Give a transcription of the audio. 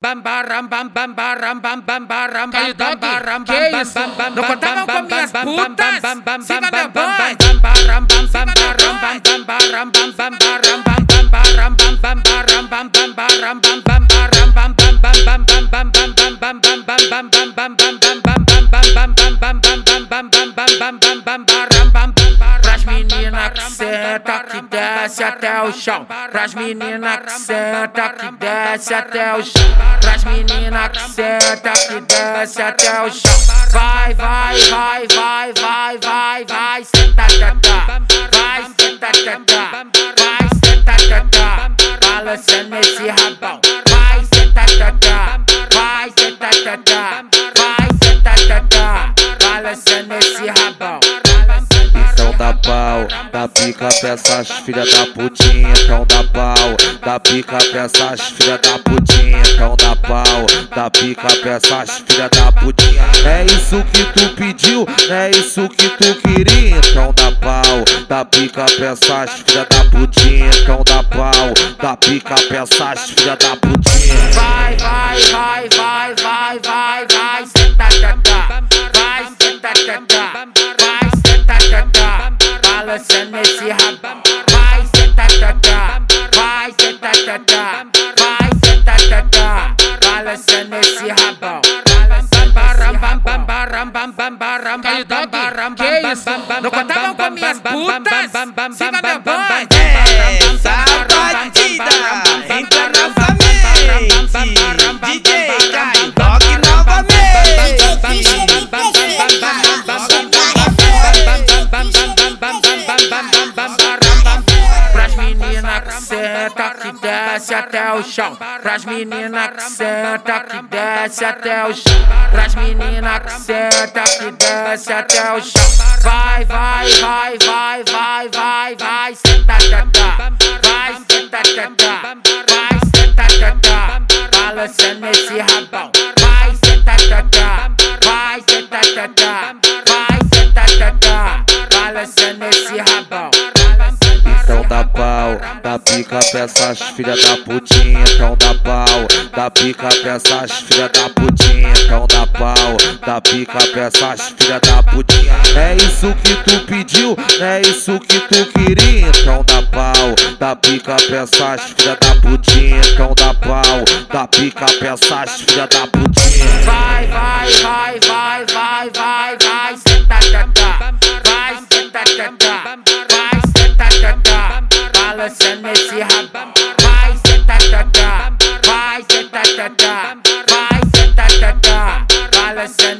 Bam barram bam bam barram bam bam barram bam bam barram bam bam bam bam bam bam bam bam bam bam bam bam bam bam bam bam bam bam senta que desce até o chão. Pras menina que senta que desce até o chão. Pras menina que senta que desce até o chão. Vai, vai, vai, vai, vai, vai, vai, senta, tata. Vai, senta, tata. Vai, senta, tata. Balançando esse rabão. Dá pica pra essas filha da putinha. Então dá pau, dá pica pra essas filha da putinha. Então dá pau, dá pica pra essas filha da putinha. É isso que tu pediu, é isso que tu queria. Então dá pau, dá pica pra essas filha da putinha. Então dá pau, dá pica pra essas filha da putinha. Vai, vai, vai, vai, vai, vai, vai, Caio Dog, que isso? Não contavam com minhas putas? Siga meu bonde! Senta que desce até o chão. Pras menina que senta que desce até o chão. Pras menina que senta que desce até o chão. Vai, vai, vai, vai, vai, vai, vai, senta, tata. Vai, senta, tata. Vai, senta, tata. Balançando esse rabão. Dá pica pra essas filha da putinha. Então dá pau, dá pica pra essas filha da putinha. Então dá pau, dá pica pra essas filha da putinha. É isso que tu pediu, é isso que tu queria. Então dá pau, dá pica pra essas filha da putinha. Então dá pau, dá pica pra essas filha da putinha. Vai, vai, vai, vai, vai, vai, vai, vai ser tatatá, tá, tá. vai ser tatatá, tá, vai ser tatatá, balançando.